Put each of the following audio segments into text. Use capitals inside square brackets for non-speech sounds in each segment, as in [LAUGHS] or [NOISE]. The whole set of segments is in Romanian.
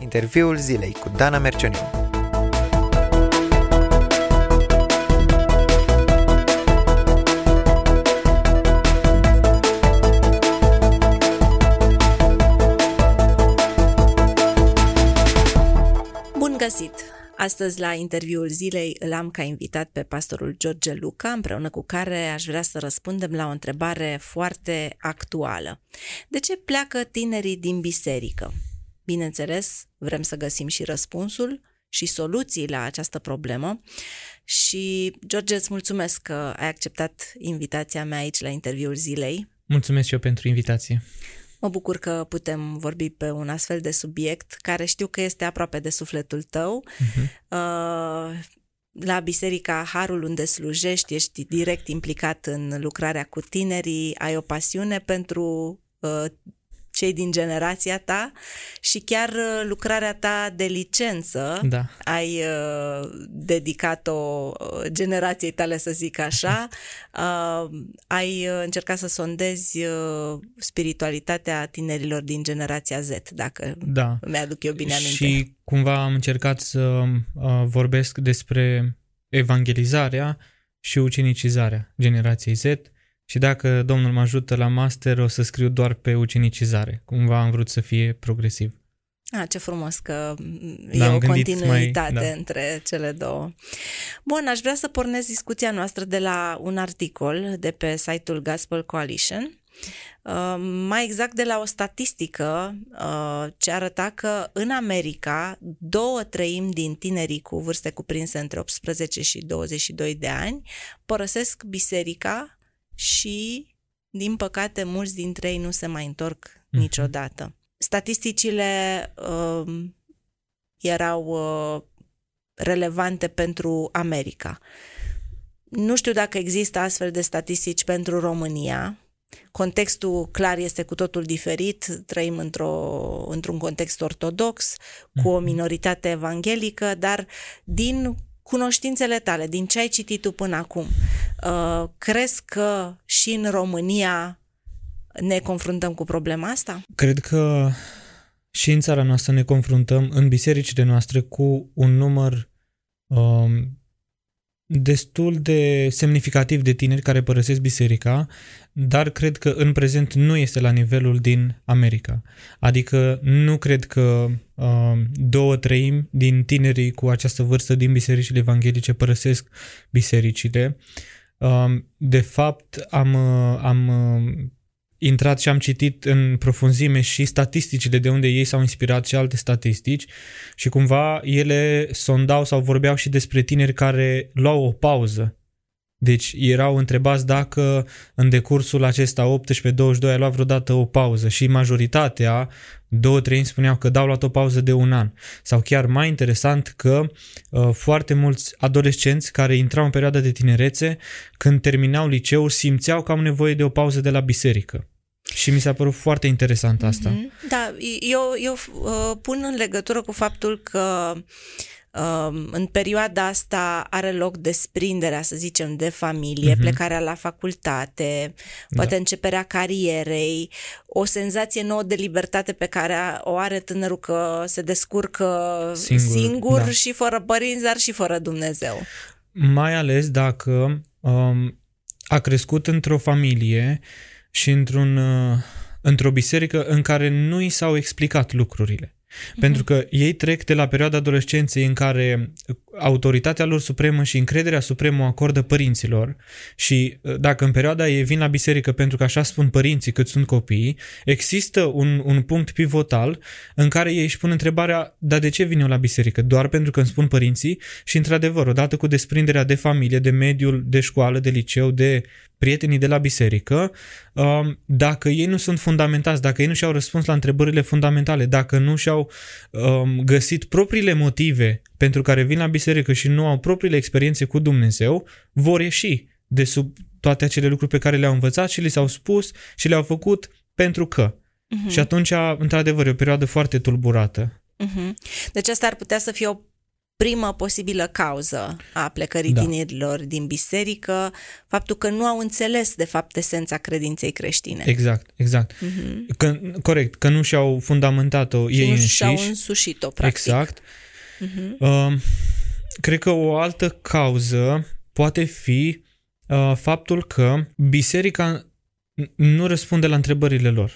Interviul zilei cu Dana Mercioniu. Bun găsit! Astăzi, la interviul zilei, îl am ca invitat pe pastorul George Luca, împreună cu care aș vrea să răspundem la o întrebare foarte actuală. De ce pleacă tinerii din biserică? Bineînțeles, vrem să găsim și răspunsul și soluții la această problemă. Și, George, îți mulțumesc că ai acceptat invitația mea aici la interviul zilei. Mulțumesc și eu pentru invitație. Mă bucur că putem vorbi pe un astfel de subiect care știu că este aproape de sufletul tău. Uh-huh. La Biserica Harul unde slujești, ești direct implicat în lucrarea cu tinerii, ai o pasiune pentru uh, cei din generația ta și chiar uh, lucrarea ta de licență da. ai uh, dedicat-o uh, generației tale, să zic așa. Uh, ai uh, încercat să sondezi uh, spiritualitatea tinerilor din generația Z, dacă da. mi-aduc eu bine aminte. Și cumva am încercat să uh, vorbesc despre evangelizarea și ucenicizarea generației Z și dacă Domnul mă ajută la master, o să scriu doar pe ucenicizare. Cumva am vrut să fie progresiv. Ah, ce frumos că da, e o continuitate mai, da. între cele două. Bun, aș vrea să pornesc discuția noastră de la un articol de pe site-ul Gospel Coalition, Uh, mai exact de la o statistică uh, ce arăta că în America două treimi din tinerii cu vârste cuprinse între 18 și 22 de ani părăsesc biserica și, din păcate, mulți dintre ei nu se mai întorc uh-huh. niciodată. Statisticile uh, erau uh, relevante pentru America. Nu știu dacă există astfel de statistici pentru România. Contextul clar este cu totul diferit. Trăim într-o, într-un context ortodox, cu o mhm. minoritate evanghelică, dar din cunoștințele tale, din ce ai citit tu până acum, uh, crezi că și în România ne confruntăm cu problema asta? Cred că și în țara noastră ne confruntăm, în bisericile noastre, cu un număr um, destul de semnificativ de tineri care părăsesc biserica, dar cred că în prezent nu este la nivelul din America. Adică nu cred că uh, două treimi din tinerii cu această vârstă din bisericile evanghelice părăsesc bisericile. Uh, de fapt, am, uh, am uh, intrat și am citit în profunzime și statisticile de unde ei s-au inspirat și alte statistici și cumva ele sondau sau vorbeau și despre tineri care luau o pauză. Deci erau întrebați dacă în decursul acesta 18-22 ai luat vreodată o pauză și majoritatea, două trei spuneau că dau luat o pauză de un an. Sau chiar mai interesant că uh, foarte mulți adolescenți care intrau în perioada de tinerețe, când terminau liceul, simțeau că au nevoie de o pauză de la biserică. Și mi s-a părut foarte interesant asta. Mm-hmm. Da, eu, eu uh, pun în legătură cu faptul că uh, în perioada asta are loc desprinderea, să zicem, de familie, mm-hmm. plecarea la facultate, poate da. începerea carierei, o senzație nouă de libertate pe care o are tânărul că se descurcă singur, singur da. și fără părinți, dar și fără Dumnezeu. Mai ales dacă um, a crescut într-o familie uh, și într-un, uh, într-o biserică în care nu i s-au explicat lucrurile. Uh-huh. Pentru că ei trec de la perioada adolescenței în care autoritatea lor supremă și încrederea supremă o acordă părinților și uh, dacă în perioada ei vin la biserică pentru că așa spun părinții cât sunt copiii, există un, un punct pivotal în care ei își pun întrebarea, dar de ce vin eu la biserică? Doar pentru că îmi spun părinții și într-adevăr, odată cu desprinderea de familie, de mediul, de școală, de liceu, de prietenii de la biserică, um, dacă ei nu sunt fundamentați, dacă ei nu și-au răspuns la întrebările fundamentale, dacă nu și-au um, găsit propriile motive pentru care vin la biserică și nu au propriile experiențe cu Dumnezeu, vor ieși de sub toate acele lucruri pe care le-au învățat și le s-au spus și le-au făcut pentru că. Uh-huh. Și atunci, într-adevăr, e o perioadă foarte tulburată. Uh-huh. Deci asta ar putea să fie o primă posibilă cauză a plecării da. tinerilor din biserică, faptul că nu au înțeles, de fapt, esența credinței creștine. Exact, exact. Uh-huh. Că, corect, că nu și-au fundamentat-o ei înșiși. și-au însușit-o, practic. Exact. Uh-huh. Uh, cred că o altă cauză poate fi uh, faptul că biserica nu răspunde la întrebările lor.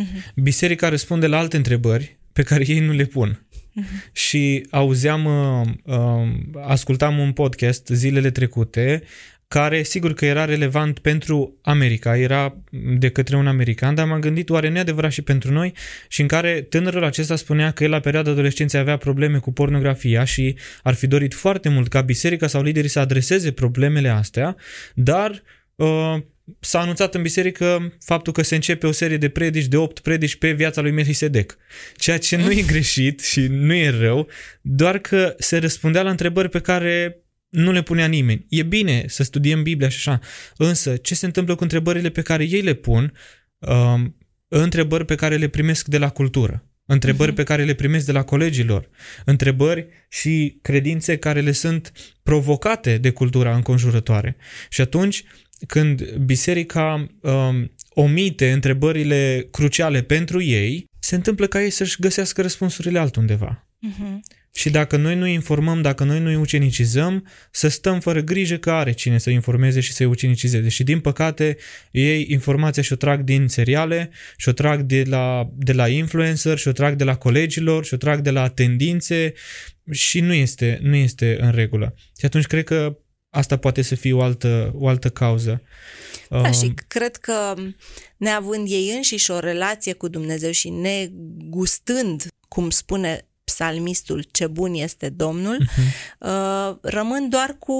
Uh-huh. Biserica răspunde la alte întrebări pe care ei nu le pun. Uh-huh. Și auzeam, uh, uh, ascultam un podcast zilele trecute care sigur că era relevant pentru America, era de către un american, dar m-am gândit oare nu adevărat și pentru noi și în care tânărul acesta spunea că el la perioada adolescenței avea probleme cu pornografia și ar fi dorit foarte mult ca biserica sau liderii să adreseze problemele astea, dar uh, s-a anunțat în biserică faptul că se începe o serie de predici, de opt predici pe viața lui Melchisedec. Ceea ce nu e greșit și nu e rău, doar că se răspundea la întrebări pe care nu le punea nimeni. E bine să studiem Biblia și așa, însă ce se întâmplă cu întrebările pe care ei le pun, uh, întrebări pe care le primesc de la cultură, întrebări uh-huh. pe care le primesc de la colegilor, întrebări și credințe care le sunt provocate de cultura înconjurătoare. Și atunci, când biserica uh, omite întrebările cruciale pentru ei, se întâmplă ca ei să-și găsească răspunsurile altundeva. Uh-huh. Și dacă noi nu informăm, dacă noi nu ucenicizăm, să stăm fără grijă că are cine să informeze și să-i ucenicizeze. Și din păcate, ei informația și-o trag din seriale, și-o trag de la, de la influencer, și-o trag de la colegilor, și-o trag de la tendințe și nu este, nu este în regulă. Și atunci cred că asta poate să fie o altă, o altă cauză. Da, um, și cred că neavând ei înșiși o relație cu Dumnezeu și negustând, cum spune psalmistul Ce bun este Domnul, uh-huh. rămân doar cu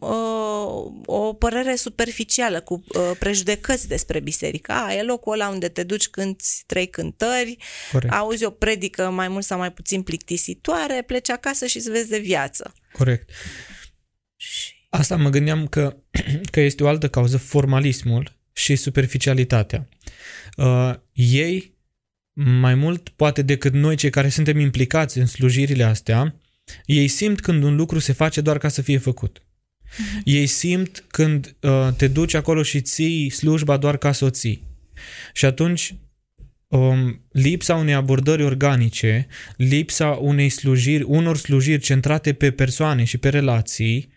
uh, o părere superficială, cu uh, prejudecăți despre biserică. A, e locul ăla unde te duci când trei cântări, Corect. auzi o predică mai mult sau mai puțin plictisitoare, pleci acasă și îți vezi de viață. Corect. Asta mă gândeam că, [CLEARS THROAT] că este o altă cauză, formalismul și superficialitatea. Uh, ei mai mult poate decât noi cei care suntem implicați în slujirile astea, ei simt când un lucru se face doar ca să fie făcut. Uh-huh. Ei simt când uh, te duci acolo și ții slujba doar ca să o ții. Și atunci um, lipsa unei abordări organice, lipsa unei slujiri, unor slujiri centrate pe persoane și pe relații,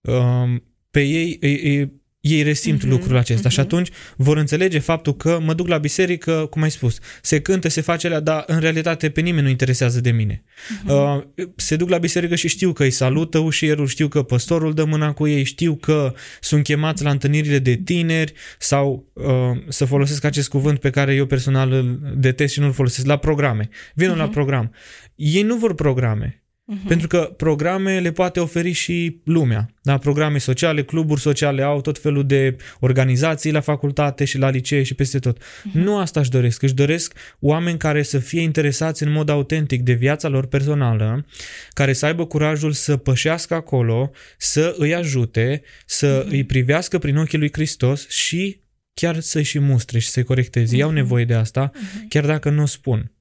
um, pe ei îi, ei resimt uh-huh, lucrul acesta uh-huh. și atunci vor înțelege faptul că mă duc la biserică, cum ai spus, se cântă, se face alea, dar în realitate pe nimeni nu interesează de mine. Uh-huh. Uh, se duc la biserică și știu că îi salută ușierul, știu că păstorul dă mâna cu ei, știu că sunt chemați la întâlnirile de tineri sau uh, să folosesc acest cuvânt pe care eu personal îl detest și nu-l folosesc, la programe. Vin uh-huh. la program. Ei nu vor programe. Uh-huh. Pentru că programe le poate oferi și lumea. Da? Programe sociale, cluburi sociale au tot felul de organizații la facultate și la licee și peste tot. Uh-huh. Nu asta își doresc. Își doresc oameni care să fie interesați în mod autentic de viața lor personală, care să aibă curajul să pășească acolo, să îi ajute, să uh-huh. îi privească prin ochii lui Hristos și chiar să-și și mustre și să-i corecteze. Uh-huh. Iau nevoie de asta, uh-huh. chiar dacă nu o spun.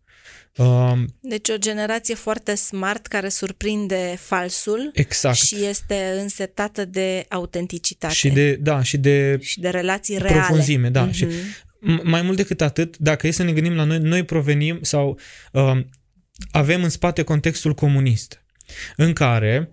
Um, deci o generație foarte smart care surprinde falsul exact. și este însetată de autenticitate. Și de, da, și de, și de relații reale. Profunzime, da. Mm-hmm. Și mai mult decât atât, dacă e să ne gândim la noi, noi provenim sau um, avem în spate contextul comunist, în care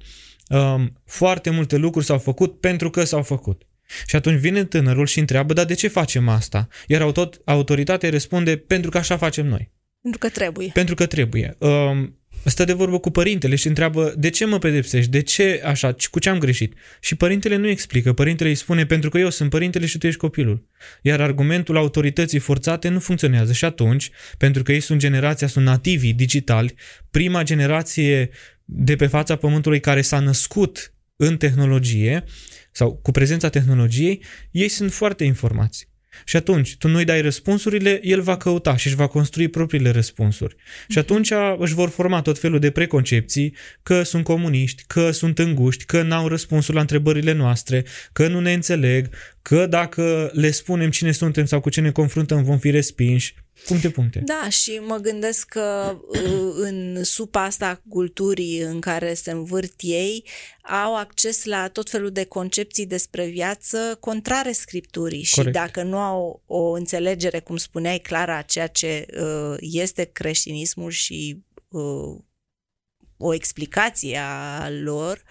um, foarte multe lucruri s-au făcut pentru că s-au făcut. Și atunci vine tânărul și întreabă, dar de ce facem asta? Iar tot autoritatea răspunde, pentru că așa facem noi. Pentru că trebuie. Pentru că trebuie. Um, stă de vorbă cu părintele și întreabă de ce mă pedepsești, de ce așa, cu ce am greșit. Și părintele nu explică, părintele îi spune pentru că eu sunt părintele și tu ești copilul. Iar argumentul autorității forțate nu funcționează și atunci, pentru că ei sunt generația, sunt nativii digitali, prima generație de pe fața pământului care s-a născut în tehnologie sau cu prezența tehnologiei, ei sunt foarte informați. Și atunci, tu nu-i dai răspunsurile, el va căuta și își va construi propriile răspunsuri. Și mhm. atunci își vor forma tot felul de preconcepții că sunt comuniști, că sunt înguști, că n-au răspunsul la întrebările noastre, că nu ne înțeleg, că dacă le spunem cine suntem sau cu ce ne confruntăm vom fi respinși. Puncte, puncte. Da, și mă gândesc că uh, în supa asta culturii în care se învârt ei, au acces la tot felul de concepții despre viață contrare scripturii Corect. și dacă nu au o înțelegere, cum spuneai, clară a ceea ce uh, este creștinismul și uh, o explicație a lor,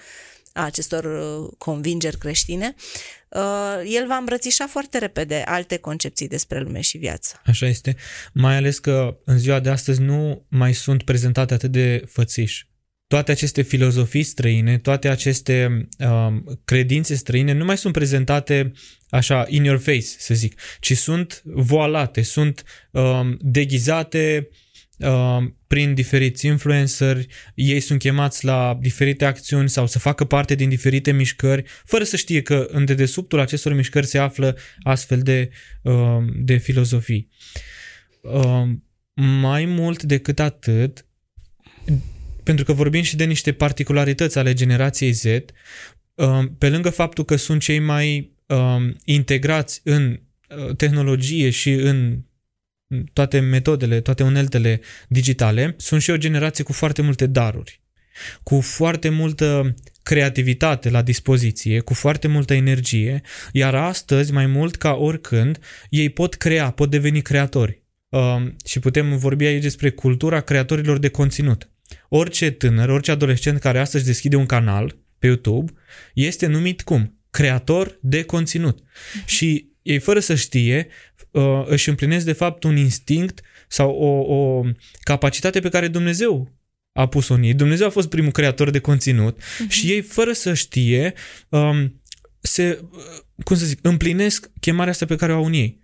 a acestor uh, convingeri creștine, uh, el va îmbrățișa foarte repede alte concepții despre lume și viață. Așa este, mai ales că în ziua de astăzi nu mai sunt prezentate atât de fățiși. Toate aceste filozofii străine, toate aceste um, credințe străine nu mai sunt prezentate așa in your face, să zic, ci sunt voalate, sunt um, deghizate uh, prin diferiți influenceri, ei sunt chemați la diferite acțiuni sau să facă parte din diferite mișcări, fără să știe că în dedesubtul acestor mișcări se află astfel de, uh, de filozofii. Uh, mai mult decât atât, pentru că vorbim și de niște particularități ale generației Z, uh, pe lângă faptul că sunt cei mai uh, integrați în uh, tehnologie și în toate metodele, toate uneltele digitale, sunt și o generație cu foarte multe daruri, cu foarte multă creativitate la dispoziție, cu foarte multă energie, iar astăzi, mai mult ca oricând, ei pot crea, pot deveni creatori. Uh, și putem vorbi aici despre cultura creatorilor de conținut. Orice tânăr, orice adolescent care astăzi deschide un canal pe YouTube este numit cum? Creator de conținut. Mm-hmm. Și ei, fără să știe, uh, își împlinesc de fapt un instinct sau o, o capacitate pe care Dumnezeu a pus-o în ei. Dumnezeu a fost primul creator de conținut uh-huh. și ei, fără să știe, um, se, uh, cum să zic, împlinesc chemarea asta pe care o au în ei.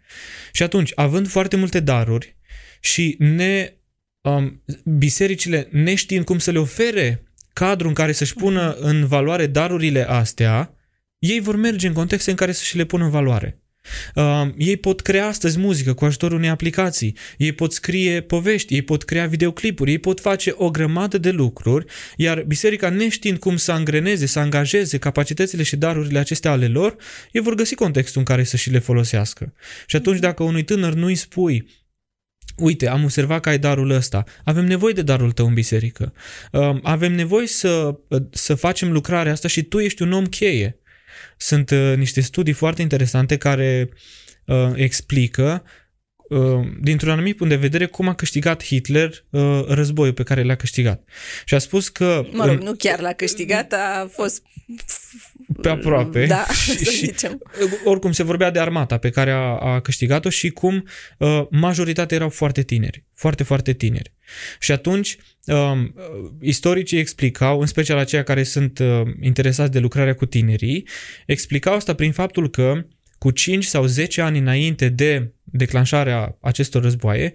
Și atunci, având foarte multe daruri și ne, um, bisericile neștiind cum să le ofere cadrul în care să-și pună mhm. în valoare darurile astea, ei vor merge în contexte în care să și le pună în valoare. Uh, ei pot crea astăzi muzică cu ajutorul unei aplicații, ei pot scrie povești, ei pot crea videoclipuri, ei pot face o grămadă de lucruri, iar biserica neștiind cum să angreneze, să angajeze capacitățile și darurile acestea ale lor, ei vor găsi contextul în care să și le folosească. Și atunci dacă unui tânăr nu îi spui Uite, am observat că ai darul ăsta. Avem nevoie de darul tău în biserică. Uh, avem nevoie să, să facem lucrarea asta și tu ești un om cheie. Sunt uh, niște studii foarte interesante care uh, explică uh, dintr-un anumit punct de vedere cum a câștigat Hitler uh, războiul pe care l-a câștigat. Și a spus că... Mă rog, în, nu chiar l-a câștigat, a fost... Pe aproape. Da, [LAUGHS] [LAUGHS] și, să zicem. Oricum se vorbea de armata pe care a, a câștigat-o și cum uh, majoritatea erau foarte tineri. Foarte, foarte tineri. Și atunci um, istoricii explicau, în special aceia care sunt uh, interesați de lucrarea cu tinerii, explicau asta prin faptul că cu 5 sau 10 ani înainte de declanșarea acestor războaie,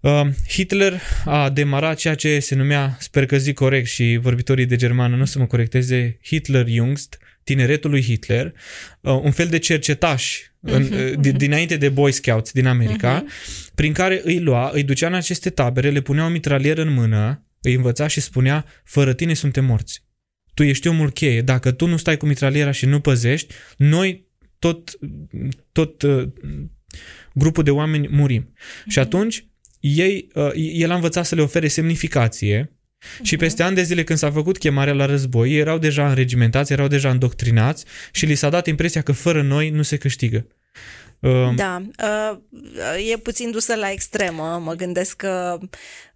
uh, Hitler a demarat ceea ce se numea, sper că zic corect și vorbitorii de germană nu să mă corecteze, Hitler Jungst, tineretul lui Hitler, uh, un fel de cercetaș în, uh-huh, uh-huh. dinainte de Boy Scouts din America, uh-huh. prin care îi lua, îi ducea în aceste tabere, le punea o mitralieră în mână, îi învăța și spunea, fără tine suntem morți. Tu ești omul cheie. Dacă tu nu stai cu mitraliera și nu păzești, noi tot, tot uh, grupul de oameni murim. Uh-huh. Și atunci ei, uh, el a învățat să le ofere semnificație Uh-huh. Și peste ani de zile când s-a făcut chemarea la război, erau deja înregimentați, erau deja îndoctrinați și li s-a dat impresia că fără noi nu se câștigă. Uh, da, uh, e puțin dusă la extremă. Mă gândesc că,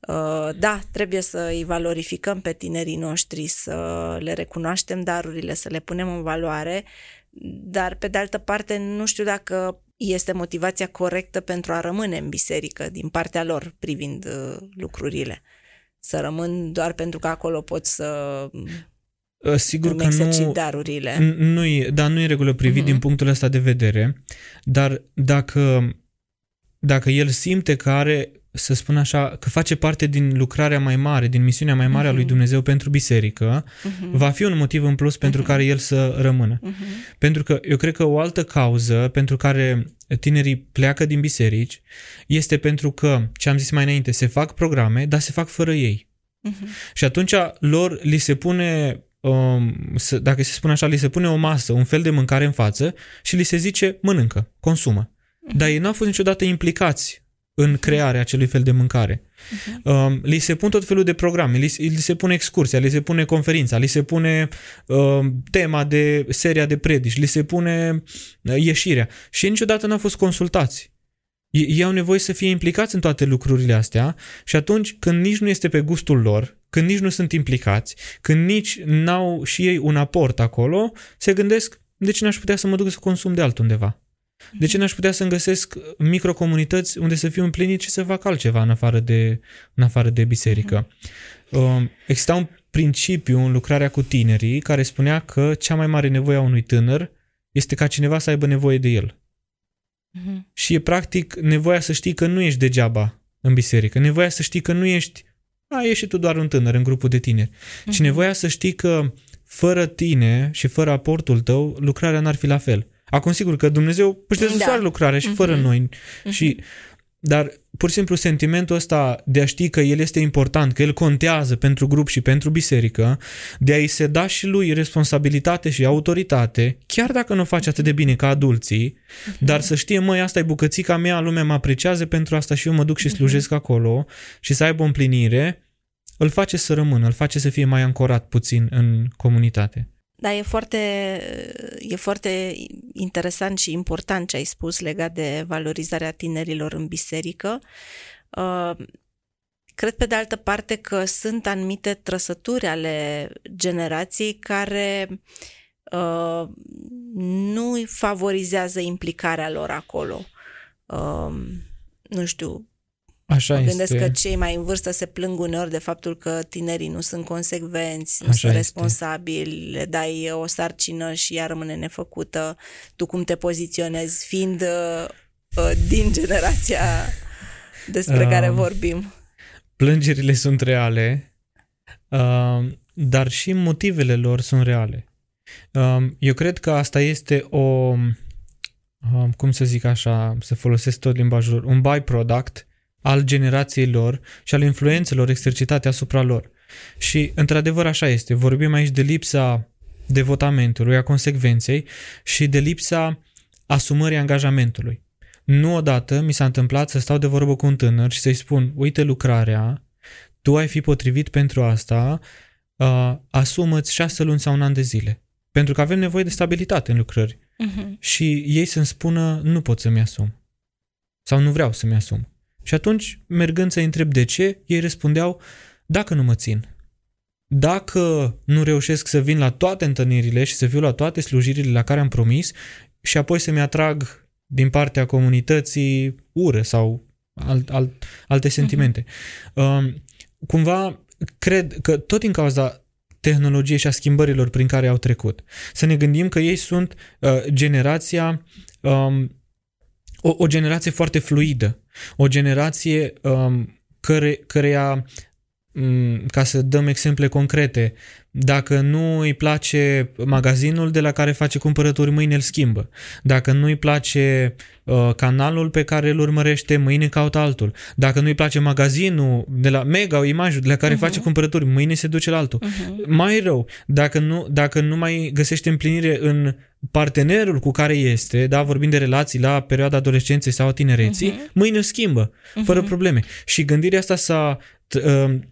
uh, da, trebuie să îi valorificăm pe tinerii noștri, să le recunoaștem darurile, să le punem în valoare, dar, pe de altă parte, nu știu dacă este motivația corectă pentru a rămâne în biserică din partea lor privind lucrurile să rămân doar pentru că acolo pot să ă, Sigur că nu, darurile. Nu e, dar nu e regulă privit uh-huh. din punctul ăsta de vedere, dar dacă, dacă el simte că are să spun așa, că face parte din lucrarea mai mare, din misiunea mai mare uh-huh. a lui mhm. Dumnezeu pentru biserică, uh-huh. va fi un motiv în plus pentru uh-huh. care el să rămână. Uh-huh. Pentru că eu cred că o altă cauză pentru care tinerii pleacă din biserici este pentru că, ce am zis mai înainte, se fac programe, dar se fac fără ei. Uh-huh. Și atunci lor li se pune um, dacă se spune așa, li se pune o masă, un fel de mâncare în față și li se zice mănâncă, consumă. Uh-huh. Dar ei n-au fost niciodată implicați în mhm. crearea acelui fel de mâncare. Uh-huh. li se pun tot felul de programe, li, li se pune excursia, li se pune conferința, li se pune uh, tema de seria de predici, li se pune uh, ieșirea și niciodată n-au fost consultați. Ei au nevoie să fie implicați în toate lucrurile astea și atunci când nici nu este pe gustul lor, când nici nu sunt implicați, când nici n-au și ei un aport acolo, se gândesc de ce n-aș putea să mă duc să consum de altundeva? De ce n-aș putea să-mi găsesc microcomunități unde să fiu împlinit și să fac altceva în afară de, în afară de biserică? Uh, exista un principiu în lucrarea cu tinerii care spunea că cea mai mare nevoie a unui tânăr este ca cineva să aibă nevoie de el. Uh-huh. Și e practic nevoia să știi că nu ești degeaba în biserică, nevoia să știi că nu ești, a, ești și tu doar un tânăr în grupul de tineri, uh-huh. ci nevoia să știi că fără tine și fără aportul tău, lucrarea n-ar fi la fel. Acum sigur că Dumnezeu își desfășoară da. lucrarea și fără uh-huh. noi. Uh-huh. Și, dar pur și simplu sentimentul ăsta de a ști că el este important, că el contează pentru grup și pentru biserică, de a-i se da și lui responsabilitate și autoritate, chiar dacă nu o face atât de bine ca adulții, uh-huh. dar să știe, măi, asta e bucățica mea, lumea mă apreciază pentru asta și eu mă duc și slujesc uh-huh. acolo și să aibă o împlinire, îl face să rămână, îl face să fie mai ancorat puțin în comunitate. Da, e foarte, e foarte interesant și important ce ai spus legat de valorizarea tinerilor în biserică. Uh, cred pe de altă parte că sunt anumite trăsături ale generației care uh, nu favorizează implicarea lor acolo. Uh, nu știu, Așa mă gândesc este. că cei mai în vârstă se plâng uneori de faptul că tinerii nu sunt consecvenți, nu Așa sunt responsabili, este. le dai o sarcină și ea rămâne nefăcută. Tu cum te poziționezi, fiind uh, uh, din generația despre uh, care vorbim? Plângerile sunt reale, uh, dar și motivele lor sunt reale. Uh, eu cred că asta este o, uh, cum să zic așa, să folosesc tot limbajul, un byproduct al generației lor și al influențelor exercitate asupra lor. Și, într-adevăr, așa este. Vorbim aici de lipsa devotamentului, a consecvenței și de lipsa asumării angajamentului. Nu odată mi s-a întâmplat să stau de vorbă cu un tânăr și să-i spun, uite lucrarea, tu ai fi potrivit pentru asta, uh, asumă-ți șase luni sau un an de zile. Pentru că avem nevoie de stabilitate în lucrări. Uh-huh. Și ei să-mi spună, nu pot să-mi asum. Sau nu vreau să-mi asum. Și atunci, mergând să-i întreb de ce, ei răspundeau, dacă nu mă țin. Dacă nu reușesc să vin la toate întâlnirile și să fiu la toate slujirile la care am promis și apoi să-mi atrag din partea comunității ură sau alt, alt, alte mhm. sentimente. Uh-huh. cumva, cred că tot din cauza tehnologiei și a schimbărilor prin care au trecut. Să ne gândim că ei sunt uh, generația um, o, o generație foarte fluidă, o generație um, care, căreia, um, ca să dăm exemple concrete, dacă nu îi place magazinul de la care face cumpărături, mâine îl schimbă. Dacă nu îi place uh, canalul pe care îl urmărește, mâine caută altul. Dacă nu îi place magazinul de la Mega Imagine de la care uh-huh. face cumpărături, mâine se duce la altul. Uh-huh. Mai rău, dacă nu, dacă nu mai găsește împlinire în partenerul cu care este, da, vorbim de relații la perioada adolescenței sau tinereții, uh-huh. mâine îl schimbă, uh-huh. fără probleme. Și gândirea asta s-a uh,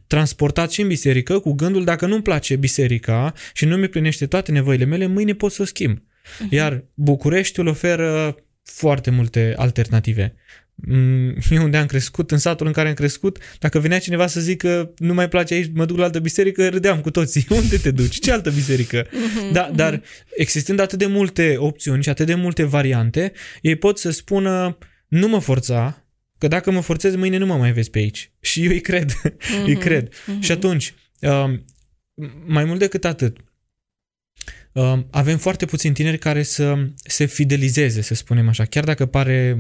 transportat și în biserică cu gândul dacă nu-mi place biserica și nu mi plinește toate nevoile mele, mâine pot să o schimb. Uh-huh. Iar Bucureștiul oferă foarte multe alternative. Mm, [LAUGHS] eu unde am crescut, în satul în care am crescut, dacă venea cineva să zică nu mai place aici, mă duc la altă biserică, râdeam cu toții. [LAUGHS] Unde te duci? Ce altă biserică? Mhm, da, mhm. dar existând atât de multe opțiuni și atât de multe variante, ei pot să spună nu mă forța, că dacă mă forțez mâine nu mă mai vezi pe aici. [LAUGHS] Și eu îi cred, [LAUGHS] îi cred. Și atunci, um, mai mult decât atât, Um, avem foarte puțini tineri care să se fidelizeze, să spunem așa, chiar dacă pare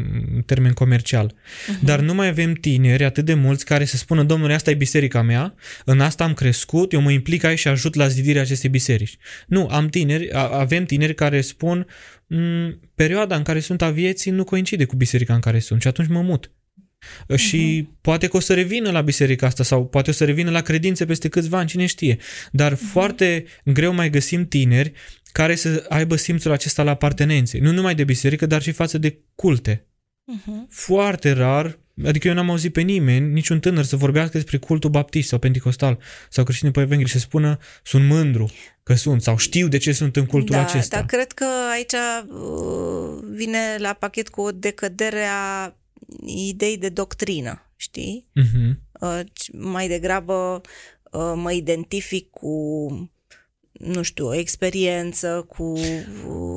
termen comercial. Uh-huh. Dar nu mai avem tineri atât de mulți care să spună, domnule, asta e biserica mea, în asta am crescut, eu mă implic aici și ajut la zidirea acestei biserici. Nu, am tineri, avem tineri care spun, mm, perioada în care sunt a vieții nu coincide cu biserica în care sunt și atunci mă mut. Uh-huh. Și poate că o să revină la biserica asta sau poate o să revină la credințe peste câțiva ani, cine știe. Dar uh-huh. foarte greu mai găsim tineri care să aibă simțul acesta la apartenențe. Nu numai de biserică, dar și față de culte. Uh-huh. Foarte rar Adică eu n-am auzit pe nimeni, niciun tânăr să vorbească despre cultul baptist sau pentecostal sau creștin pe Evanghelie și să spună sunt mândru că sunt sau știu de ce sunt în cultul da, acesta. Dar cred că aici uh, vine la pachet cu o decădere a idei de doctrină, știi? Uh-huh. Uh, mai degrabă uh, mă identific cu nu știu, o experiență cu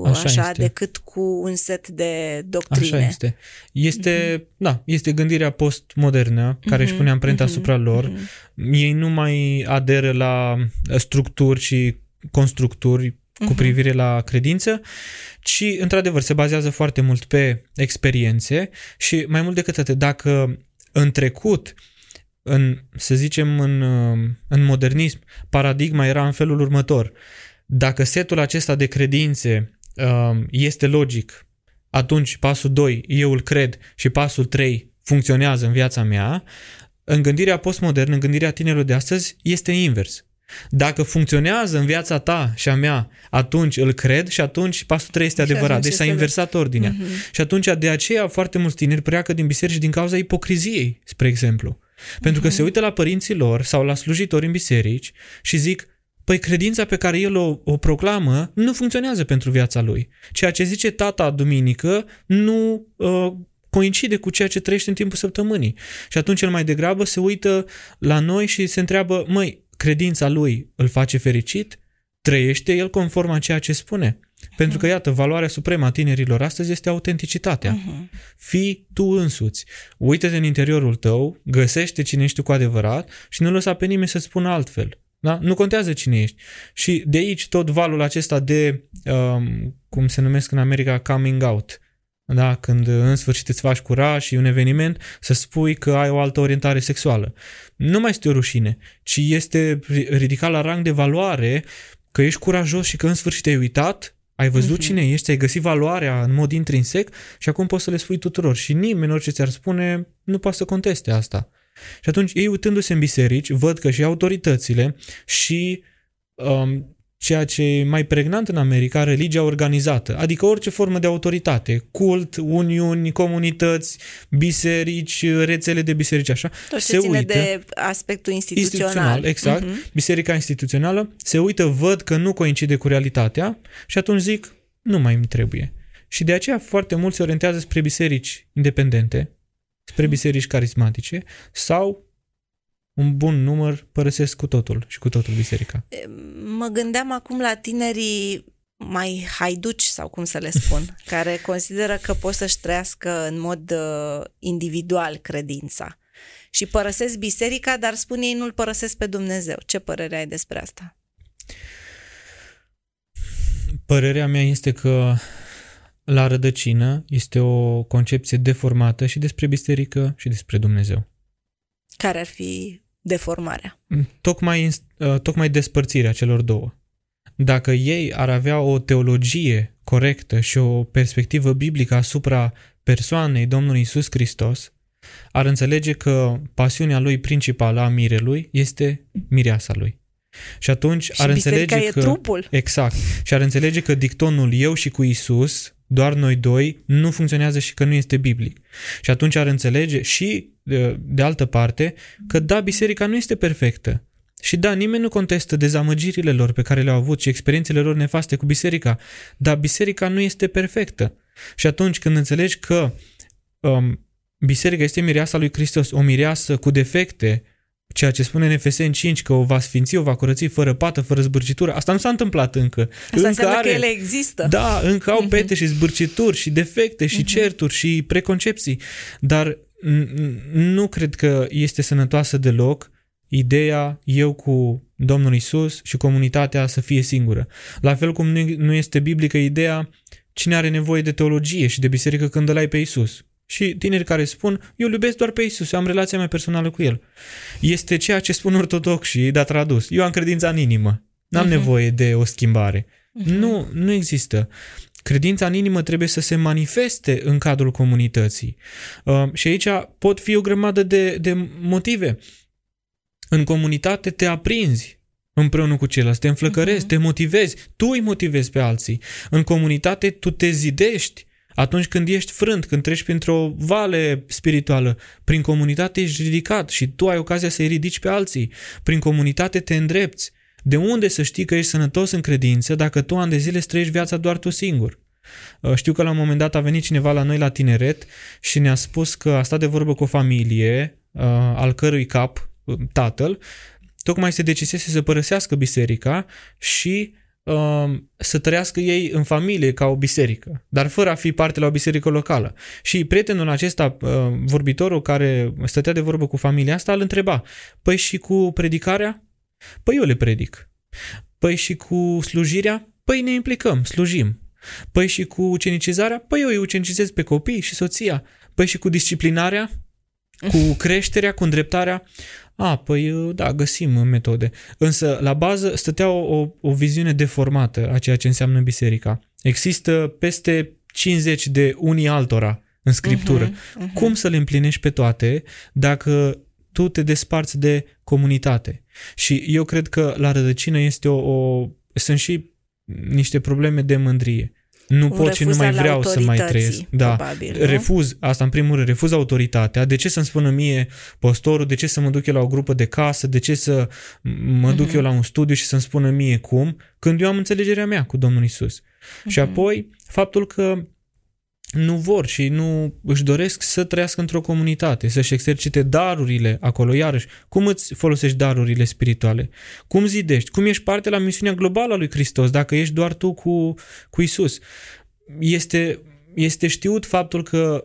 așa, așa decât cu un set de doctrine. Așa este. Este, mm-hmm. da, este gândirea postmodernă care mm-hmm. își pune amprenta mm-hmm. asupra lor. Mm-hmm. Ei nu mai aderă la structuri și constructuri mm-hmm. Cu privire la credință, ci într-adevăr se bazează foarte mult pe experiențe și mai mult decât atât, dacă în trecut uh, în, să zicem, în, în modernism, paradigma era în felul următor. Dacă setul acesta de credințe um, este logic, atunci pasul 2, eu îl cred, și pasul 3 funcționează în viața mea, în gândirea postmodernă, în gândirea tinerilor de astăzi, este invers. Dacă funcționează în viața ta și a mea, atunci îl cred și atunci pasul 3 este adevărat. Deci s-a inversat ordinea. Uh-huh. Și atunci de aceea foarte mulți tineri pleacă din biserici din cauza ipocriziei, spre exemplu. Pentru că se uită la părinții lor sau la slujitori în biserici și zic, păi credința pe care el o, o proclamă nu funcționează pentru viața lui. Ceea ce zice tata duminică nu uh, coincide cu ceea ce trăiește în timpul săptămânii. Și atunci el mai degrabă se uită la noi și se întreabă, măi, credința lui îl face fericit? Trăiește el conform a ceea ce spune? Pentru că, iată, valoarea supremă a tinerilor astăzi este autenticitatea. Uh-huh. Fii tu însuți. Uită-te în interiorul tău, găsește cine ești tu cu adevărat și nu lăsa pe nimeni să spună altfel. Da? Nu contează cine ești. Și de aici tot valul acesta de, um, cum se numesc în America, coming out. Da? Când în sfârșit îți faci curaj și un eveniment, să spui că ai o altă orientare sexuală. Nu mai este o rușine, ci este ridicat la rang de valoare că ești curajos și că în sfârșit ai uitat ai văzut uh-huh. cine ești, ai găsit valoarea în mod intrinsec și acum poți să le spui tuturor. Și nimeni, orice ți-ar spune, nu poate să conteste asta. Și atunci ei uitându-se în biserici, văd că și autoritățile și um, ceea ce e mai pregnant în America, religia organizată, adică orice formă de autoritate, cult, uniuni, comunități, biserici, rețele de biserici, așa. Tot ce se ține uită, de aspectul instituțional. instituțional exact. Uh-huh. Biserica instituțională se uită, văd că nu coincide cu realitatea și atunci zic, nu mai îmi trebuie. Și de aceea foarte mulți se orientează spre biserici independente, spre mhm. biserici carismatice sau un bun număr părăsesc cu totul și cu totul biserica. Mă gândeam acum la tinerii mai haiduci, sau cum să le spun, [LAUGHS] care consideră că pot să-și trăiască în mod uh, individual credința. Și părăsesc biserica, dar spun ei nu-L părăsesc pe Dumnezeu. Ce părere ai despre asta? Părerea mea este că la rădăcină este o concepție deformată și despre biserică și despre Dumnezeu. Care ar fi deformarea. Tocmai, uh, tocmai despărțirea celor două. Dacă ei ar avea o teologie corectă și o perspectivă biblică asupra persoanei Domnului Isus Hristos, ar înțelege că pasiunea lui principală a mirelui este mireasa lui. Și atunci și ar înțelege că... trupul. Exact. Și ar înțelege că dictonul eu și cu Isus doar noi doi, nu funcționează și că nu este biblic. Și atunci ar înțelege și, de, de altă parte, că da, biserica nu este perfectă. Și da, nimeni nu contestă dezamăgirile lor pe care le-au avut și experiențele lor nefaste cu biserica, dar biserica nu este perfectă. Și atunci când înțelegi că um, biserica este mireasa lui Hristos, o mireasă cu defecte, ceea ce spune în Efeseni 5 că o va sfinți, o va curăți fără pată, fără zbârcitură. Asta nu s-a întâmplat încă. Asta încă are, că ele există. Da, încă au pete [LAUGHS] și zbârcituri și defecte și certuri și preconcepții. Dar nu cred că este sănătoasă deloc ideea eu cu Domnul Isus și comunitatea să fie singură. La fel cum nu este biblică ideea cine are nevoie de teologie și de biserică când îl ai pe Isus și tineri care spun, eu iubesc doar pe Isus, eu am relația mea personală cu El. Este ceea ce spun ortodoxii, dar tradus. Eu am credința în inimă. N-am uh-huh. nevoie de o schimbare. Uh-huh. Nu, nu există. Credința în inimă trebuie să se manifeste în cadrul comunității. Uh, și aici pot fi o grămadă de, de motive. În comunitate te aprinzi împreună cu ceilalți, te înflăcărezi, uh-huh. te motivezi, tu îi motivezi pe alții. În comunitate tu te zidești, Atunci când ești frânt, când treci printr-o vale spirituală, prin comunitate ești ridicat și tu ai ocazia să-i ridici pe alții. Prin comunitate te îndrepți. De unde să știi că ești sănătos în credință dacă tu ani de zile trăiești viața doar tu singur? Uh, știu că la un moment dat a venit cineva la noi la tineret și ne-a spus că a stat de vorbă cu o familie uh, al cărui cap, uh, tatăl, tocmai se decisese să părăsească biserica și să trăiască ei în familie ca o biserică, dar fără a fi parte la o biserică locală. Și prietenul acesta, vorbitorul care stătea de vorbă cu familia asta, îl întreba, păi și cu predicarea? Păi eu le predic. Păi și cu slujirea? Păi ne implicăm, slujim. Păi și cu ucenicizarea? Păi eu îi ucenicizez pe copii și soția. Păi și cu disciplinarea? Cu creșterea, cu îndreptarea? A, păi da, găsim metode. Însă, la bază, stătea o, o, o viziune deformată a ceea ce înseamnă biserica. Există peste 50 de unii altora în scriptură. Uh-huh, uh-huh. Cum să le împlinești pe toate dacă tu te desparți de comunitate? Și eu cred că la rădăcină este o, o sunt și niște probleme de mândrie. Nu pot și nu mai vreau să mai trăiesc. Da. Probabil, nu? Refuz, asta în primul rând, refuz autoritatea. De ce să-mi spună mie postorul, de ce să mă duc eu la o grupă de casă, de ce să mă duc uh-huh. eu la un studiu și să-mi spună mie cum, când eu am înțelegerea mea cu Domnul Isus. Uh-huh. Și apoi, faptul că nu vor și nu își doresc să trăiască într-o comunitate, să-și exercite darurile acolo, iarăși. Cum îți folosești darurile spirituale? Cum zidești? Cum ești parte la misiunea globală a lui Hristos dacă ești doar tu cu, cu Isus? Este, este știut faptul că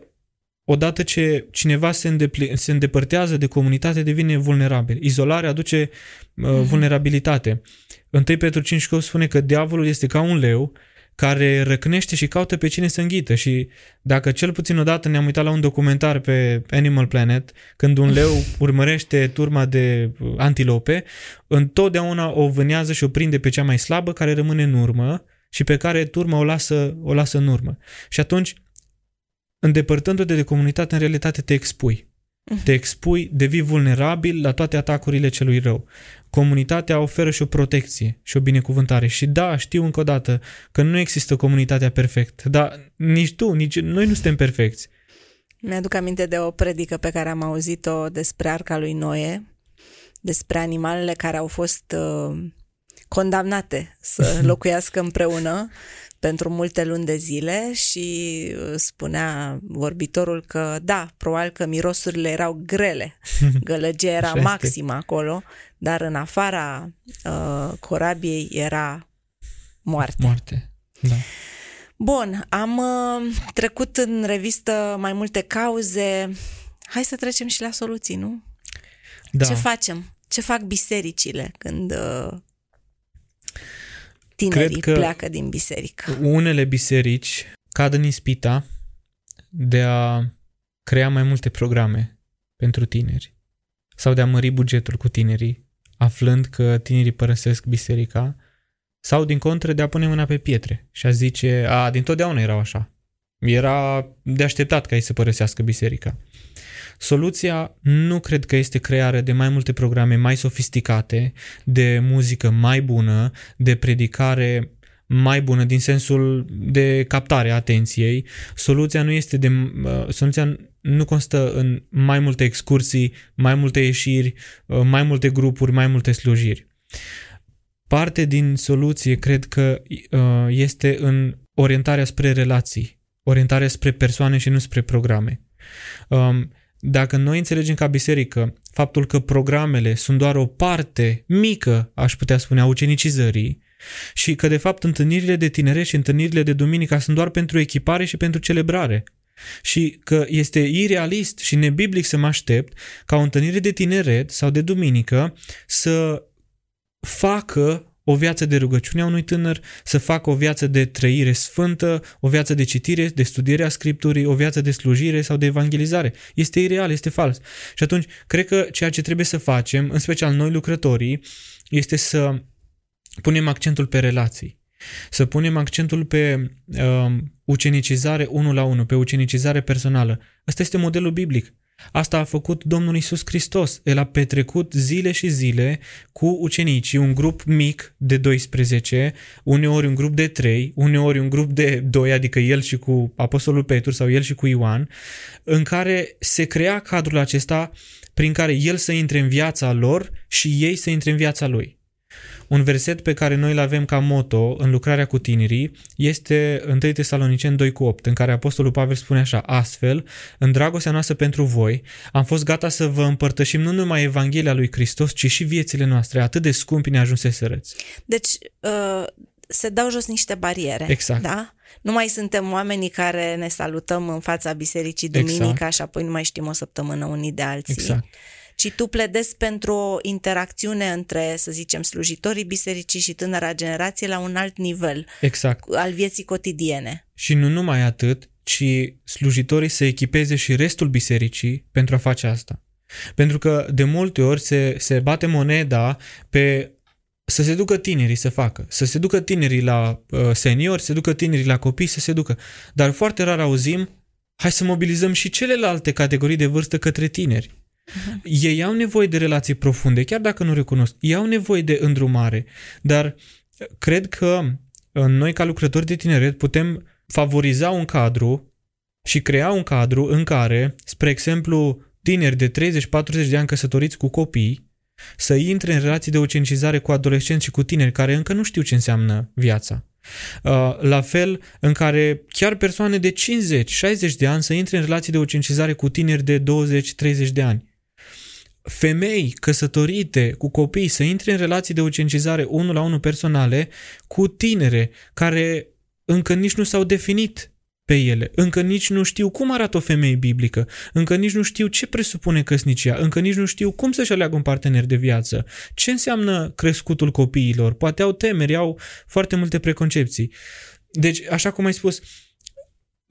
odată ce cineva se, îndepl- se îndepărtează de comunitate, devine vulnerabil. Izolarea aduce uh, mm-hmm. vulnerabilitate. 1 Petru 5 spune că diavolul este ca un leu care răcnește și caută pe cine să înghită și dacă cel puțin odată ne-am uitat la un documentar pe Animal Planet, când un leu [LAUGHS] urmărește turma de antilope, întotdeauna o vânează și o prinde pe cea mai slabă care rămâne în urmă și pe care turma o lasă, o lasă în urmă. Și atunci, îndepărtându-te de comunitate, în realitate te expui. Te expui, devii vulnerabil la toate atacurile celui rău. Comunitatea oferă și o protecție și o binecuvântare. Și da, știu încă o dată că nu există comunitatea perfectă, dar nici tu, nici noi nu suntem perfecți. Mi-aduc aminte de o predică pe care am auzit-o despre arca lui Noe, despre animalele care au fost uh, condamnate să [LAUGHS] locuiască împreună pentru multe luni de zile și uh, spunea vorbitorul că da, probabil că mirosurile erau grele, [LAUGHS] gălăgia era maximă acolo, dar în afara uh, corabiei era moarte. Moarte, da. Bun, am uh, trecut în revistă mai multe cauze. Hai să trecem și la soluții, nu? Da. Ce facem? Ce fac bisericile când uh, tinerii Cred că pleacă din biserică. Unele biserici cad în ispita de a crea mai multe programe pentru tineri sau de a mări bugetul cu tinerii, aflând că tinerii părăsesc biserica, sau din contră de a pune mâna pe pietre și a zice, a, din totdeauna erau așa. Era de așteptat ca ei să părăsească biserica. Soluția nu cred că este crearea de mai multe programe mai sofisticate, de muzică mai bună, de predicare mai bună din sensul de captare a atenției. Soluția nu este de uh, soluția nu constă în mai multe excursii, mai multe ieșiri, uh, mai multe grupuri, mai multe slujiri. Parte din soluție cred că uh, este în orientarea spre relații, orientarea spre persoane și nu spre programe. Um, dacă noi înțelegem ca biserică faptul că programele sunt doar o parte mică, aș putea spune, a ucenicizării, și că de fapt întâlnirile de tineret și întâlnirile de duminica sunt doar pentru echipare și pentru celebrare, și că este irealist și nebiblic să mă aștept ca o întâlnire de tineret sau de duminică să facă o viață de rugăciune a unui tânăr, să facă o viață de trăire sfântă, o viață de citire, de studiere a Scripturii, o viață de slujire sau de evangelizare. Este ireal, este fals. Și atunci, cred că ceea ce trebuie să facem, în special noi lucrătorii, este să punem accentul pe relații. Să punem accentul pe uh, ucenicizare unul la unul, pe ucenicizare personală. Ăsta este modelul biblic. Asta a făcut Domnul Isus Hristos. El a petrecut zile și zile cu ucenicii, un grup mic de 12, uneori un grup de 3, uneori un grup de 2, adică el și cu Apostolul Petru sau el și cu Ioan, în care se crea cadrul acesta prin care el să intre în viața lor și ei să intre în viața lui. Un verset pe care noi îl avem ca moto în lucrarea cu tinerii este 1 Tesalonicen 2 cu 8, în care Apostolul Pavel spune așa, astfel, în dragostea noastră pentru voi, am fost gata să vă împărtășim nu numai Evanghelia lui Hristos, ci și viețile noastre, atât de scumpi ne ajunseserăți. Deci, uh, se dau jos niște bariere. Exact. Da? Nu mai suntem oamenii care ne salutăm în fața bisericii duminica exact. și apoi nu mai știm o săptămână unii de alții. Exact ci tu pledezi pentru o interacțiune între, să zicem, slujitorii bisericii și tânăra generație la un alt nivel exact. al vieții cotidiene. Și nu numai atât, ci slujitorii să echipeze și restul bisericii pentru a face asta. Pentru că de multe ori se, se bate moneda pe să se ducă tinerii să facă, să se ducă tinerii la uh, seniori, să se ducă tinerii la copii, să se ducă. Dar foarte rar auzim, hai să mobilizăm și celelalte categorii de vârstă către tineri. Uh-huh. Ei au nevoie de relații profunde, chiar dacă nu recunosc. Ei au nevoie de îndrumare. Dar cred că noi, ca lucrători de tineret, putem favoriza un cadru și crea un cadru în care, spre exemplu, tineri de 30-40 de ani căsătoriți cu copii, să intre în relații de ucenicizare cu adolescenți și cu tineri care încă nu știu ce înseamnă viața. Uh, la fel în care chiar persoane de 50-60 de ani să intre în relații de ucenicizare cu tineri de 20-30 de ani femei căsătorite cu copii să intre în relații de ucenicizare unul la unul personale cu tinere care încă nici nu s-au definit pe ele, încă nici nu știu cum arată o femeie biblică, încă nici nu știu ce presupune căsnicia, încă nici nu știu cum să-și aleagă un partener de viață, ce înseamnă crescutul copiilor, poate au temeri, au foarte multe preconcepții. Deci, așa cum ai spus,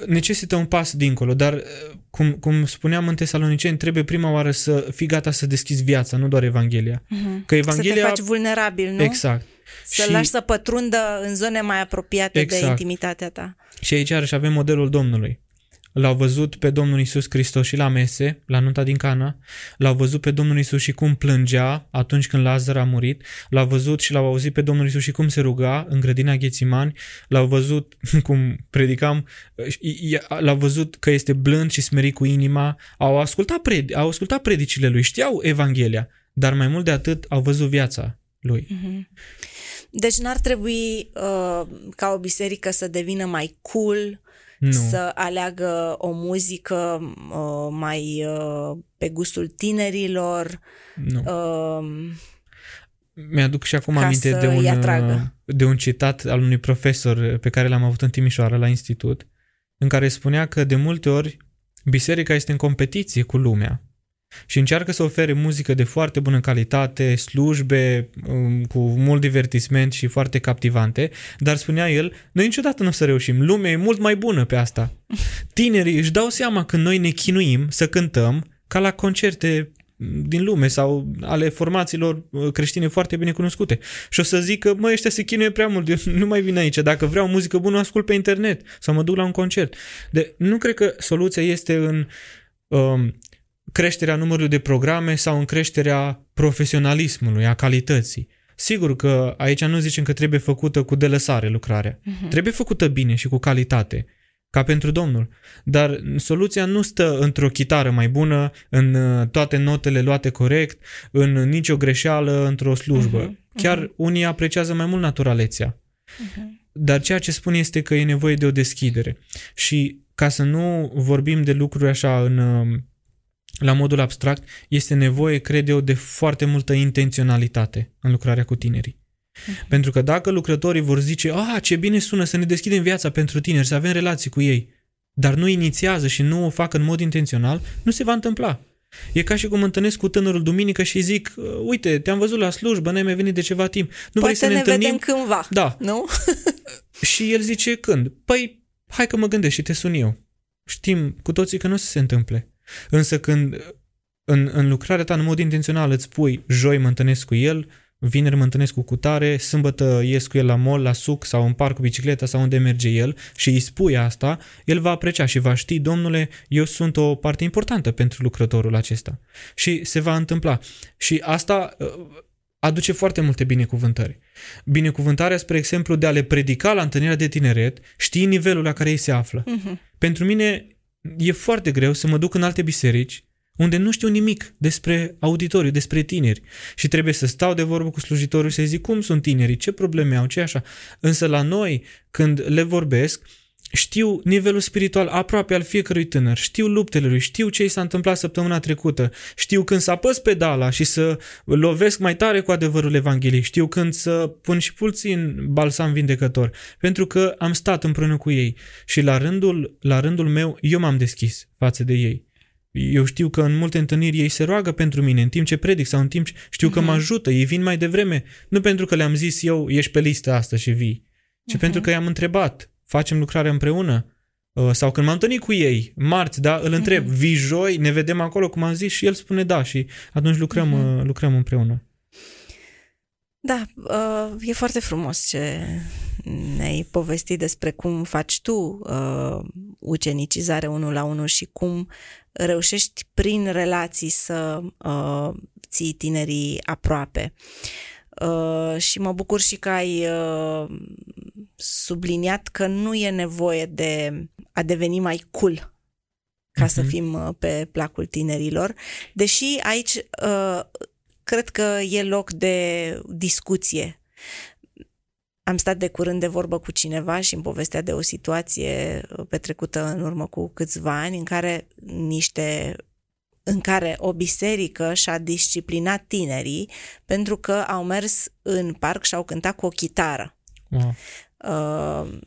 necesită un pas dincolo, dar uh, cum, cum spuneam în Tesaloniceni, trebuie prima oară să fii gata să deschizi viața, nu doar Evanghelia. Uh-huh. Că Evanghelia... Să te faci vulnerabil, nu? Exact. Să și... lași să pătrundă în zone mai apropiate exact. de intimitatea ta. Și aici iarăși avem modelul Domnului. L-au văzut pe Domnul Isus Hristos și la mese, la nunta din Cana, l-au văzut pe Domnul Isus și cum plângea atunci când Lazar a murit, l-au văzut și l-au auzit pe Domnul Isus și cum se ruga în grădina Ghețimani, l-au văzut [LAUGHS] cum predicam, l-au văzut că este blând și smerit cu inima, au ascultat, pred, au ascultat predicile lui, știau Evanghelia, dar mai mult de atât au văzut viața lui. Mm-hmm. Deci n-ar trebui uh, ca o biserică să devină mai cool, nu. să aleagă o muzică uh, mai uh, pe gustul tinerilor. Nu. Uh, Mi-aduc și acum aminte de un, uh, de un citat al unui profesor pe care l-am avut în Timișoara la institut, în care spunea că de multe ori biserica este în competiție cu lumea și încearcă să ofere muzică de foarte bună calitate, slujbe um, cu mult divertisment și foarte captivante, dar spunea el, noi niciodată nu o să reușim, lumea e mult mai bună pe asta. [LAUGHS] Tinerii își dau seama când noi ne chinuim să cântăm ca la concerte din lume sau ale formațiilor uh, creștine foarte bine cunoscute. Și o să zic că, mă, ăștia se chinuie prea mult, eu nu mai vin aici. Dacă vreau muzică bună, ascult pe internet sau mă duc la un concert. De, nu cred că soluția este în um, creșterea numărului de programe sau în creșterea profesionalismului, a calității. Sigur că aici nu zicem că trebuie făcută cu delăsare lucrarea. Uh-huh. Trebuie făcută bine și cu calitate, ca pentru Domnul. Dar soluția nu stă într-o chitară mai bună, în uh, toate notele luate corect, în nicio greșeală, într-o slujbă. Uh-huh. Chiar uh-huh. unii apreciază mai mult naturalețea. Uh-huh. Dar ceea ce spun este că e nevoie de o deschidere. Și ca să nu vorbim de lucruri așa în uh, la modul abstract, este nevoie, cred eu, de foarte multă intenționalitate în lucrarea cu tinerii. Uh-huh. Pentru că dacă lucrătorii vor zice, ah, ce bine sună să ne deschidem viața pentru tineri, să avem relații cu ei, dar nu inițiază și nu o fac în mod intențional, nu se va întâmpla. E ca și cum întâlnesc cu tânărul duminică și zic, uite, te-am văzut la slujbă, n-ai mai venit de ceva timp. Nu Poate vrei să ne, ne întâlnim? vedem cândva, da. nu? [LAUGHS] și el zice, când? Păi, hai că mă gândesc și te sun eu. Știm cu toții că nu o să se întâmple. Însă când în, în lucrarea ta în mod intențional îți pui joi mă întâlnesc cu el, vineri mă întâlnesc cu cutare, sâmbătă ies cu el la mall, la suc sau în parc cu bicicleta sau unde merge el și îi spui asta, el va aprecia și va ști, domnule, eu sunt o parte importantă pentru lucrătorul acesta. Și se va întâmpla. Și asta uh, aduce foarte multe binecuvântări. Binecuvântarea, spre exemplu, de a le predica la întâlnirea de tineret, știi nivelul la care ei se află. Uh-huh. Pentru mine e foarte greu să mă duc în alte biserici unde nu știu nimic despre auditoriu, despre tineri. Și trebuie să stau de vorbă cu slujitorul și să zic cum sunt tinerii, ce probleme au, ce așa. Însă la noi, când le vorbesc, știu nivelul spiritual aproape al fiecărui tânăr, știu luptele lui, știu ce i s-a întâmplat săptămâna trecută, știu când să apăs pedala și să lovesc mai tare cu adevărul Evangheliei, știu când să pun și puțin balsam vindecător, pentru că am stat împreună cu ei și la rândul, la rândul meu eu m-am deschis față de ei. Eu știu că în multe întâlniri ei se roagă pentru mine în timp ce predic sau în timp ce știu uh-huh. că mă mhm. ajută, ei vin mai devreme, nu pentru că le-am zis eu ești pe listă asta și vii, ci uh-huh. pentru că i-am întrebat, facem lucrarea împreună, uh, sau când m-am întâlnit cu ei, marți, da, îl întreb, uh-huh. vii joi, ne vedem acolo, cum am zis, și el spune da și atunci lucrăm, uh-huh. lucrăm împreună. Da, uh, e foarte frumos ce ne-ai povestit despre cum faci tu uh, ucenicizare unul la unul și cum reușești prin relații să uh, ții tinerii aproape. Uh, și mă bucur și că ai uh, subliniat că nu e nevoie de a deveni mai cool ca uh-huh. să mhm. fim uh, pe placul tinerilor, deși aici uh, cred că e loc de discuție. Am stat de curând de vorbă cu cineva și îmi povestea de o situație petrecută în urmă cu câțiva ani în care niște în care o biserică și-a disciplinat tinerii pentru că au mers în parc și au cântat cu o chitară. Wow. Uh,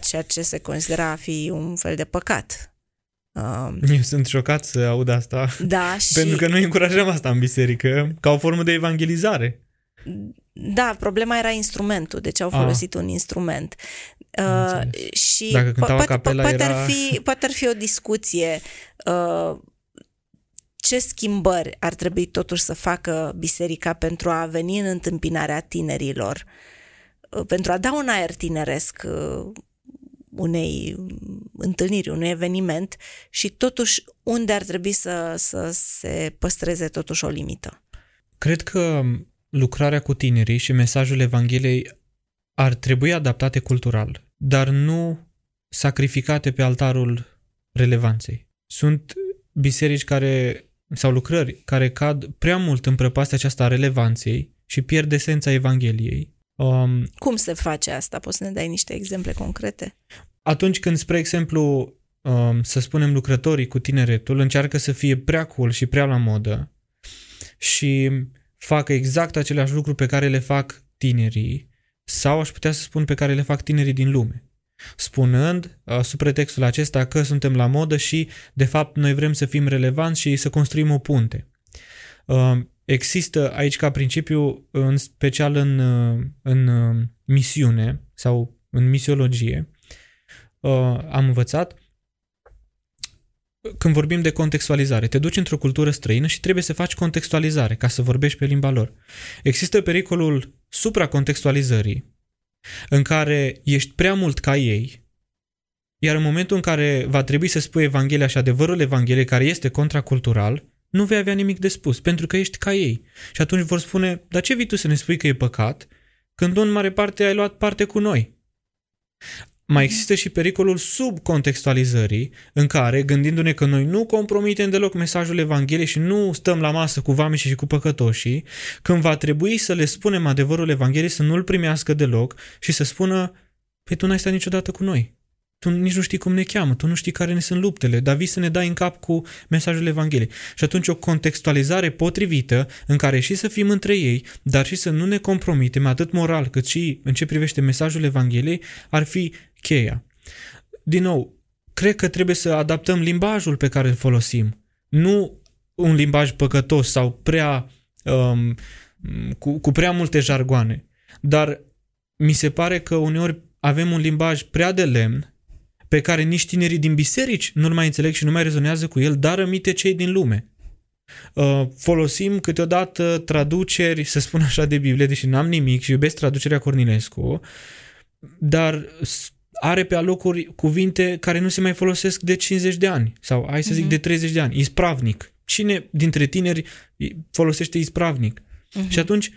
ceea ce se considera a fi un fel de păcat. Um, [LAUGHS] Eu sunt șocat să aud asta. Da, [LAUGHS] și... Pentru că noi încurajăm asta în biserică ca o formă de evangelizare. Da, problema era instrumentul, deci au folosit A. un instrument. Uh, și Dacă cântau poate, capela poate, era... ar fi, poate ar fi o discuție uh, ce schimbări ar trebui totuși să facă biserica pentru a veni în întâmpinarea tinerilor, uh, pentru a da un aer tineresc uh, unei întâlniri, unui eveniment și totuși unde ar trebui să, să se păstreze totuși o limită? Cred că lucrarea cu tinerii și mesajul Evangheliei ar trebui adaptate cultural, dar nu sacrificate pe altarul relevanței. Sunt biserici care sau lucrări care cad prea mult în prăpastia aceasta a relevanței și pierd esența Evangheliei. Um, Cum se face asta? Poți să ne dai niște exemple concrete? Atunci când, spre exemplu, um, să spunem, lucrătorii cu tineretul încearcă să fie prea cool și prea la modă și facă exact aceleași lucruri pe care le fac tinerii sau aș putea să spun pe care le fac tinerii din lume spunând uh, sub pretextul acesta că suntem la modă și de fapt noi vrem să fim relevanți și să construim o punte. Uh, există aici ca principiu, în special în, uh, în misiune sau în misiologie, am învățat când vorbim de contextualizare, te duci într-o cultură străină și trebuie să faci contextualizare ca să vorbești pe limba lor. Există pericolul supracontextualizării, în care ești prea mult ca ei, iar în momentul în care va trebui să spui Evanghelia și adevărul Evangheliei, care este contracultural, nu vei avea nimic de spus, pentru că ești ca ei. Și atunci vor spune, dar ce vii tu să ne spui că e păcat, când în mare parte ai luat parte cu noi? Mai există și pericolul subcontextualizării, în care, gândindu-ne că noi nu compromitem deloc mesajul Evangheliei și nu stăm la masă cu vameșii și cu păcătoșii, când va trebui să le spunem adevărul Evangheliei să nu-l primească deloc și să spună, păi tu n-ai stat niciodată cu noi. Tu nici nu știi cum ne cheamă, tu nu știi care ne sunt luptele, dar vii să ne dai în cap cu mesajul Evangheliei. Și atunci o contextualizare potrivită în care și să fim între ei, dar și să nu ne compromitem atât moral cât și în ce privește mesajul Evangheliei, ar fi cheia. Din nou, cred că trebuie să adaptăm limbajul pe care îl folosim. Nu un limbaj păcătos sau prea um, cu, cu prea multe jargoane. Dar mi se pare că uneori avem un limbaj prea de lemn pe care nici tinerii din biserici nu-l mai înțeleg și nu mai rezonează cu el, dar rămite cei din lume. Uh, folosim câteodată traduceri, să spun așa, de Biblie, deși n-am nimic și iubesc traducerea Cornilescu, dar are pe alocuri cuvinte care nu se mai folosesc de 50 de ani sau, hai să zic, uh-huh. de 30 de ani. Ispravnic. Cine dintre tineri folosește ispravnic? Uh-huh. Și atunci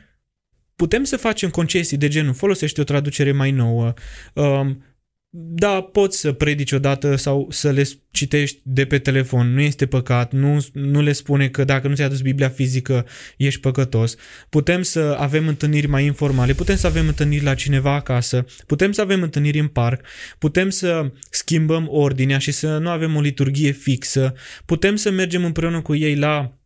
putem să facem concesii de genul folosește o traducere mai nouă, um, da, poți să predici odată sau să le citești de pe telefon, nu este păcat, nu, nu le spune că dacă nu ți-ai adus Biblia fizică ești păcătos. Putem să avem întâlniri mai informale, putem să avem întâlniri la cineva acasă, putem să avem întâlniri în parc, putem să schimbăm ordinea și să nu avem o liturghie fixă, putem să mergem împreună cu ei la Uh,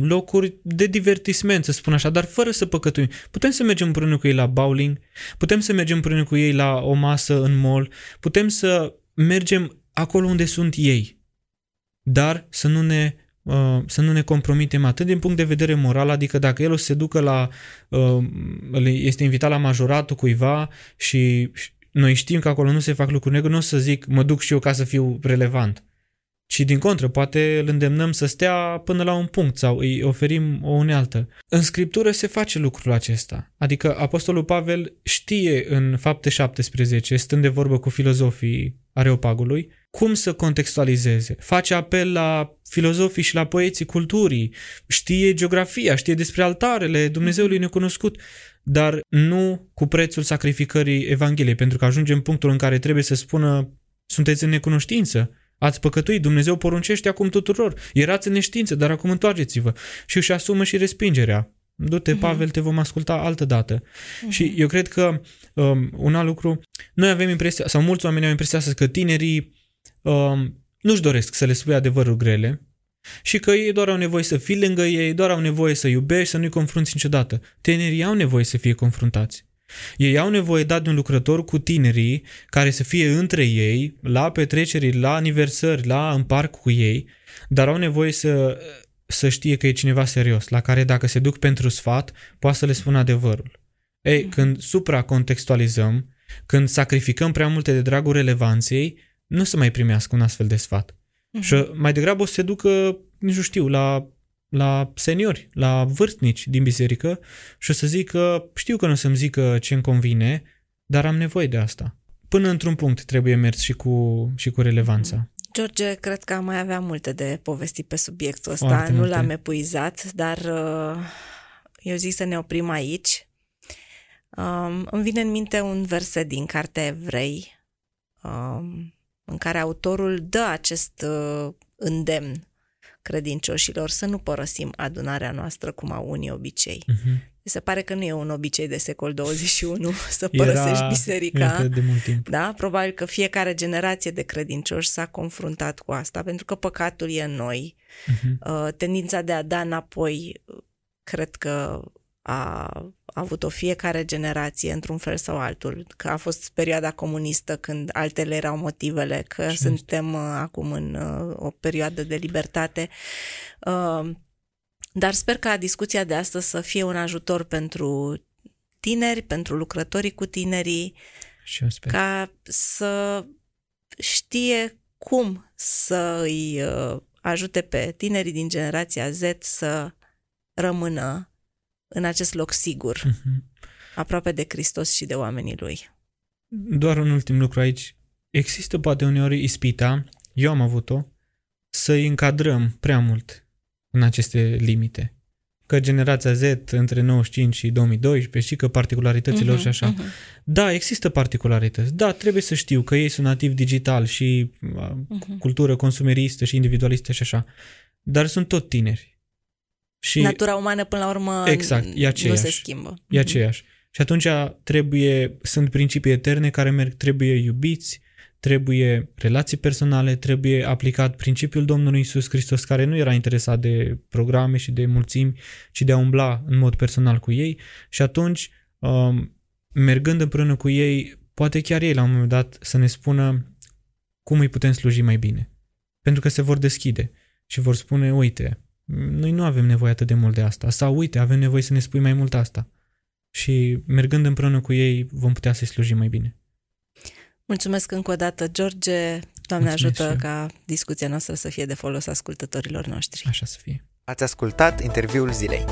locuri de divertisment, să spun așa, dar fără să păcătuim. Putem să mergem împreună cu ei la bowling, putem să mergem împreună cu ei la o masă în mall, putem să mergem acolo unde sunt ei, dar să nu ne uh, să nu ne compromitem atât din punct de vedere moral, adică dacă el o să se ducă la, uh, este invitat la majoratul cuiva și noi știm că acolo nu se fac lucruri negre, nu o să zic mă duc și eu ca să fiu relevant ci din contră, poate îl îndemnăm să stea până la un punct sau îi oferim o unealtă. În Scriptură se face lucrul acesta. Adică Apostolul Pavel știe în fapte 17, stând de vorbă cu filozofii Areopagului, cum să contextualizeze. Face apel la filozofii și la poeții culturii, știe geografia, știe despre altarele Dumnezeului necunoscut, dar nu cu prețul sacrificării Evangheliei, pentru că ajungem în punctul în care trebuie să spună sunteți în necunoștință, Ați păcătuit, Dumnezeu poruncește acum tuturor. Erați în neștiință, dar acum întoarceți-vă. Și își asumă și respingerea. Du-te, uh-huh. Pavel, te vom asculta altă dată. Uh-huh. Și eu cred că um, un alt lucru, noi avem impresia, sau mulți oameni au impresia asta, că tinerii um, nu-și doresc să le spui adevărul grele și că ei doar au nevoie să fii lângă ei, doar au nevoie să iubești, să nu-i confrunți niciodată. Tinerii au nevoie să fie confruntați. Ei au nevoie dat de un lucrător cu tinerii care să fie între ei, la petreceri, la aniversări, la în parc cu ei, dar au nevoie să, să știe că e cineva serios, la care dacă se duc pentru sfat, poate să le spună adevărul. Ei, mm-hmm. când supracontextualizăm, când sacrificăm prea multe de dragul relevanței, nu să mai primească un astfel de sfat. Mm-hmm. Și mai degrabă o să se ducă, nu știu, la la seniori, la vârstnici din biserică și o să zic că știu că nu o să-mi zică ce-mi convine, dar am nevoie de asta. Până într-un punct trebuie mers și cu, și cu relevanța. George, cred că am mai avea multe de povesti pe subiectul ăsta. Foarte nu multe. l-am epuizat, dar uh, eu zic să ne oprim aici. Um, îmi vine în minte un verset din Cartea Evrei um, în care autorul dă acest uh, îndemn credincioșilor să nu părăsim adunarea noastră cum au unii obicei. Uh-huh. Se pare că nu e un obicei de secol 21 [LAUGHS] să părăsești Era, biserica. de mult timp. Da? Probabil că fiecare generație de credincioși s-a confruntat cu asta, pentru că păcatul e în noi. Uh-huh. Tendința de a da înapoi, cred că a avut o fiecare generație într-un fel sau altul, că a fost perioada comunistă când altele erau motivele, că și suntem uh, acum în uh, o perioadă de libertate. Uh, dar sper ca discuția de astăzi să fie un ajutor pentru tineri, pentru lucrătorii cu tinerii, și eu sper. ca să știe cum să îi uh, ajute pe tinerii din generația Z să rămână în acest loc sigur, uh-huh. aproape de Hristos și de oamenii lui. Doar un ultim lucru aici. Există poate uneori ispita, eu am avut-o, să îi încadrăm prea mult în aceste limite. Că generația Z între 95 și 2012 și că particularitățile uh-huh, și așa. Uh-huh. Da, există particularități. Da, trebuie să știu că ei sunt nativ digital și uh-huh. cultură consumeristă și individualistă și așa. Dar sunt tot tineri. Și Natura umană, până la urmă, exact, e aceeași, nu se schimbă. E mhm. aceeași. Și atunci trebuie, sunt principii eterne care merg, trebuie iubiți, trebuie relații personale, trebuie aplicat principiul Domnului Isus Hristos, care nu era interesat de programe și de mulțimi, ci de a umbla în mod personal cu ei. Și atunci, um, mergând împreună cu ei, poate chiar ei la un moment dat să ne spună cum îi putem sluji mai bine. Pentru că se vor deschide și vor spune, uite, noi nu avem nevoie atât de mult de asta. Sau uite, avem nevoie să ne spui mai mult asta. Și mergând împreună cu ei vom putea să-i slujim mai bine. Mulțumesc încă o dată, George. Doamne Mulțumesc ajută ca discuția noastră să fie de folos ascultătorilor noștri. Așa să fie. Ați ascultat interviul zilei.